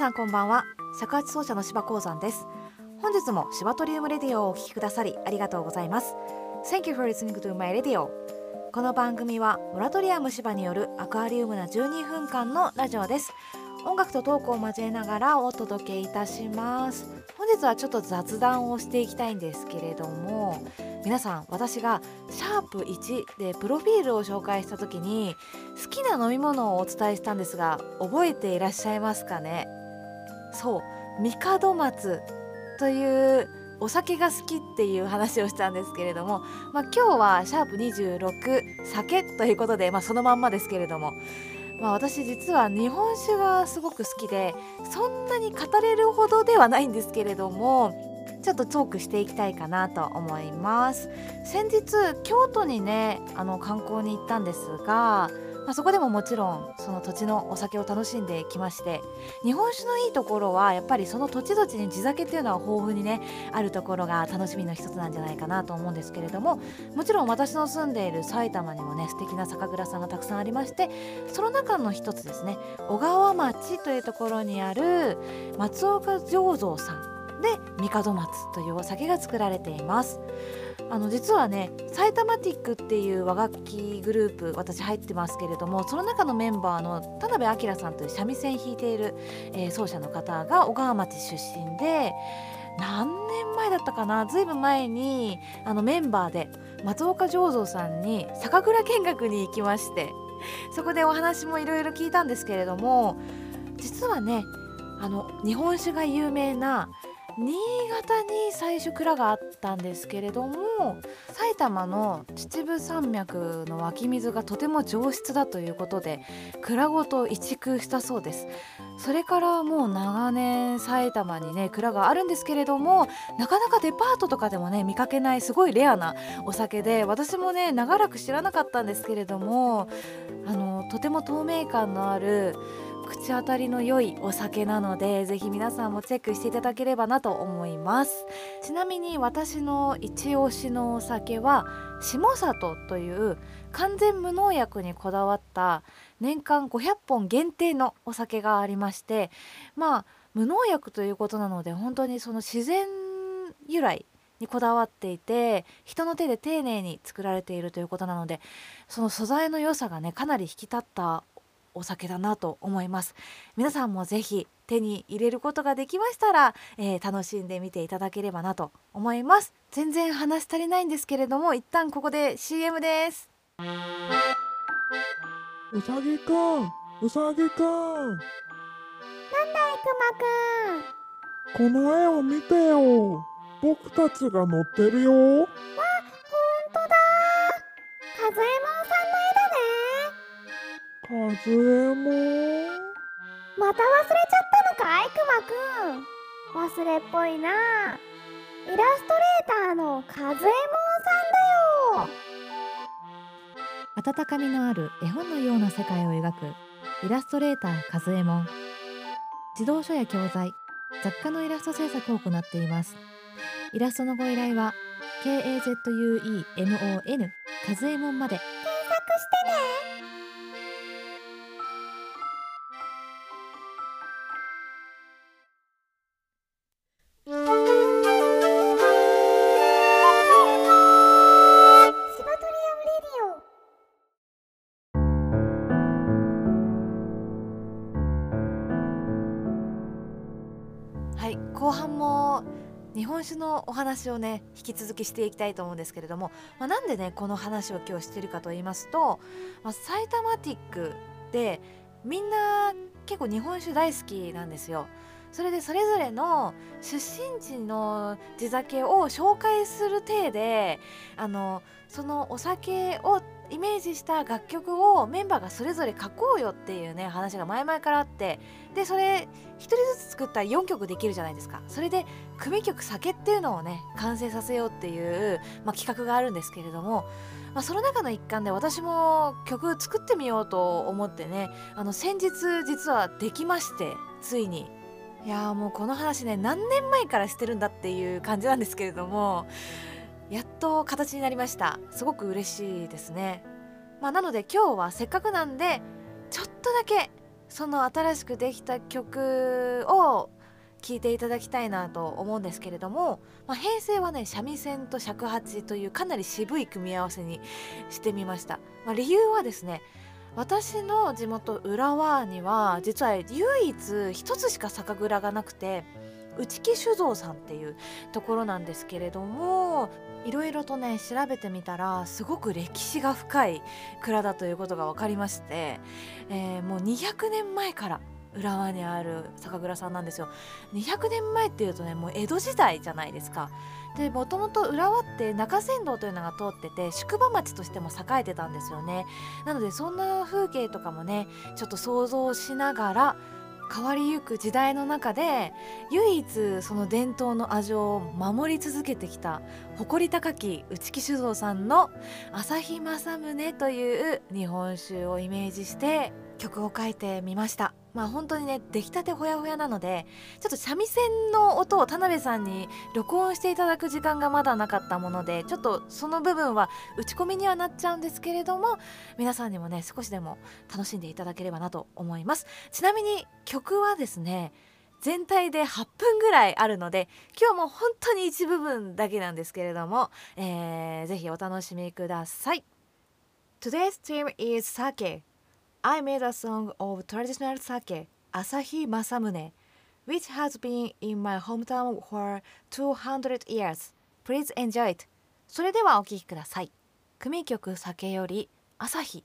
さんこんばんは。尺八奏者の柴鉱山です。本日もシバトリウムレディオをお聞きくださりありがとうございます。Thank you for listening to my radio. この番組はモラトリアム芝によるアクアリウムな12分間のラジオです。音楽とトークを交えながらお届けいたします。本日はちょっと雑談をしていきたいんですけれども皆さん私がシャープ1でプロフィールを紹介した時に好きな飲み物をお伝えしたんですが覚えていらっしゃいますかね？そう三門松というお酒が好きっていう話をしたんですけれども、まあ、今日はシャープ26酒ということで、まあ、そのまんまですけれども、まあ、私実は日本酒がすごく好きでそんなに語れるほどではないんですけれどもちょっとトークしていきたいかなと思います。先日京都にねあの観光に行ったんですがまあ、そこでももちろんその土地のお酒を楽しんできまして日本酒のいいところはやっぱりその土地土地に地酒っていうのは豊富にねあるところが楽しみの一つなんじゃないかなと思うんですけれどももちろん私の住んでいる埼玉にもね素敵な酒蔵さんがたくさんありましてその中の一つですね小川町というところにある松岡醸造さんで三門松というお酒が作られています。あの実はねサイタマティックっていう和楽器グループ私入ってますけれどもその中のメンバーの田辺明さんという三味線弾いている、えー、奏者の方が小川町出身で何年前だったかなずいぶん前にあのメンバーで松岡醸造さんに酒蔵見学に行きましてそこでお話もいろいろ聞いたんですけれども実はねあの日本酒が有名な新潟に最初蔵があったんですけれども埼玉の秩父山脈の湧き水がとても上質だということで蔵ごと移築したそうです。それからもう長年埼玉にね蔵があるんですけれどもなかなかデパートとかでもね見かけないすごいレアなお酒で私もね長らく知らなかったんですけれどもあのとても透明感のある口当たりの良いお酒なのでぜひ皆さんもチェックしていただければなと思います。ちなみに私の一押しのお酒は下里という完全無農薬にこだわった年間500本限定のお酒がありましてまあ無農薬ということなので本当にその自然由来にこだわっていて人の手で丁寧に作られているということなのでその素材の良さがねかなり引き立ったお酒だなと思います。皆さんもぜひ手に入れることができましたら、えー、楽しんでみていただければなと思います。全然話足りないんですけれども一旦ここで CM です。うさぎくんうさぎくん。なんだいくまくん。この絵を見てよ。僕たちが乗ってるよかずえも。また忘れちゃったのかいくまくん。忘れっぽいな。イラストレーターのかずえもんさんだよ。温かみのある絵本のような世界を描くイラストレーターかずえもん。児童書や教材雑貨のイラスト制作を行っています。イラストのご依頼は KAZUEMON かずえもんまで日本酒のお話をね引き続きしていきたいと思うんですけれども、まあ、なんでねこの話を今日してるかと言いますと、まあ、サイタマティックでみんな結構日本酒大好きなんですよ。それでそれぞれの出身地の地酒を紹介する体であのそのお酒をイメージした楽曲をメンバーがそれぞれ書こうよっていうね話が前々からあってでそれ1人ずつ作ったら4曲できるじゃないですか。それで組曲「酒」っていうのをね完成させようっていう、まあ、企画があるんですけれども、まあ、その中の一環で私も曲作ってみようと思ってねあの先日実はできましてついに。いやもうこの話ね何年前からしてるんだっていう感じなんですけれどもやっと形になりました。すごく嬉しいですね。まあなので今日はせっかくなんでちょっとだけその新しくできた曲を聴いていただきたいなと思うんですけれども、まあ、編成はね三味線と尺八というかなり渋い組み合わせにしてみました、まあ、理由はですね私の地元浦和には実は唯一一つしか酒蔵がなくて内木酒造さんっていうところなんですけれどもいろいろとね調べてみたらすごく歴史が深い蔵だということが分かりまして、えー、もう200年前から浦和にある酒蔵さんなんですよ。200年前っていうとねもう江戸時代じゃないですか。でもともと浦和って中山道というのが通ってて宿場町としても栄えてたんですよね。なのでそんな風景とかもねちょっと想像しながら変わりゆく時代の中で唯一その伝統の味を守り続けてきた誇り高き内木酒造さんの朝日政宗という日本酒をイメージして曲を書いてみました。まあ本当にね出来たてほやほやなのでちょっと三味線の音を田辺さんに録音していただく時間がまだなかったものでちょっとその部分は打ち込みにはなっちゃうんですけれども皆さんにもね少しでも楽しんでいただければなと思います。ちなみに曲はですね全体で8分ぐらいあるので今日も本当に一部分だけなんですけれども、えー、ぜひお楽しみください。Today's theme is sake. I made a song of traditional sake, Asahi Masamune, which has been in my hometown for 200 years. Please enjoy it. それではお聴きください。組曲酒より朝日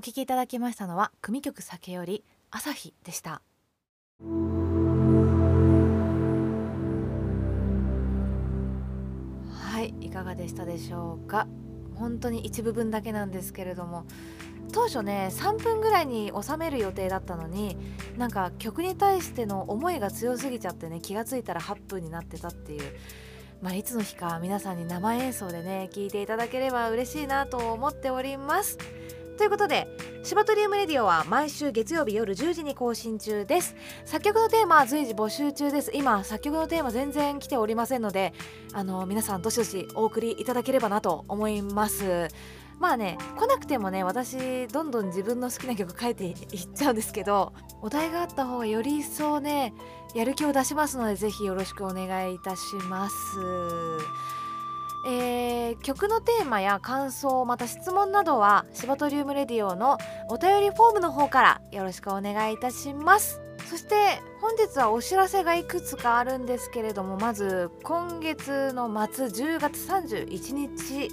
お聴きいただきましたのは組曲酒より朝日でしたはいいかがでしたでしょうか？本当に一部分だけなんですけれども当初ね3分ぐらいに収める予定だったのになんか曲に対しての思いが強すぎちゃってね気が付いたら8分になってたっていうまあ、いつの日か皆さんに生演奏でね聴いていただければ嬉しいなと思っております。ということでシバトリウムレディオは毎週月曜日夜10時に更新中です。作曲のテーマは随時募集中です。今作曲のテーマ全然来ておりませんのであの皆さんどしどしお送りいただければなと思います。まあね来なくてもね私どんどん自分の好きな曲書いていっちゃうんですけどお題があった方がより一層ねやる気を出しますのでぜひよろしくお願いいたします。えー曲のテーマや感想また質問などはシバトリウムレディオのお便りフォームの方からよろしくお願いいたします。そして本日はお知らせがいくつかあるんですけれどもまず今月の末10月31日、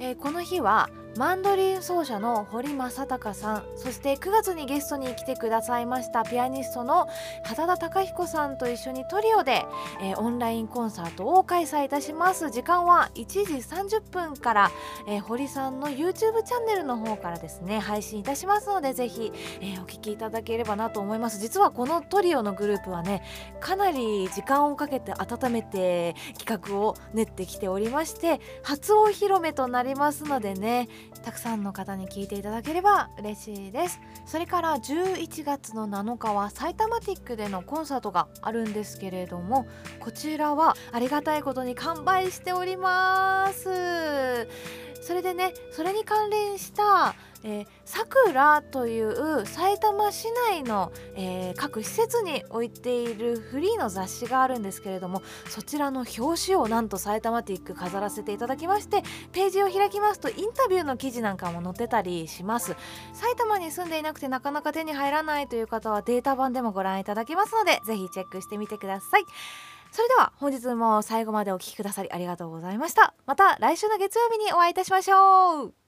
えーこの日はマンドリン奏者の堀正隆さんそして9月にゲストに来てくださいましたピアニストの畑田貴彦さんと一緒にトリオで、えーオンラインコンサートを開催いたします。時間は1時30分から、えー堀さんの YouTube チャンネルの方からですね配信いたしますのでぜひ、えーお聞きいただければなと思います。実はこのトリオのグループはねかなり時間をかけて温めて企画を練ってきておりまして初お披露目となりますのでねたくさんの方に聞いていただければ嬉しいです。それから11月の7日はサイタマティックでのコンサートがあるんですけれどもこちらはありがたいことに完売しております。それでねそれに関連したえさくらという埼玉市内の、えー各施設に置いているフリーの雑誌があるんですけれどもそちらの表紙をなんと埼玉ティック飾らせていただきましてページを開きますとインタビューの記事なんかも載ってたりします。埼玉に住んでいなくてなかなか手に入らないという方はデータ版でもご覧いただけますのでぜひチェックしてみてください。それでは本日も最後までお聴きくださりありがとうございました。また来週の月曜日にお会いいたしましょう。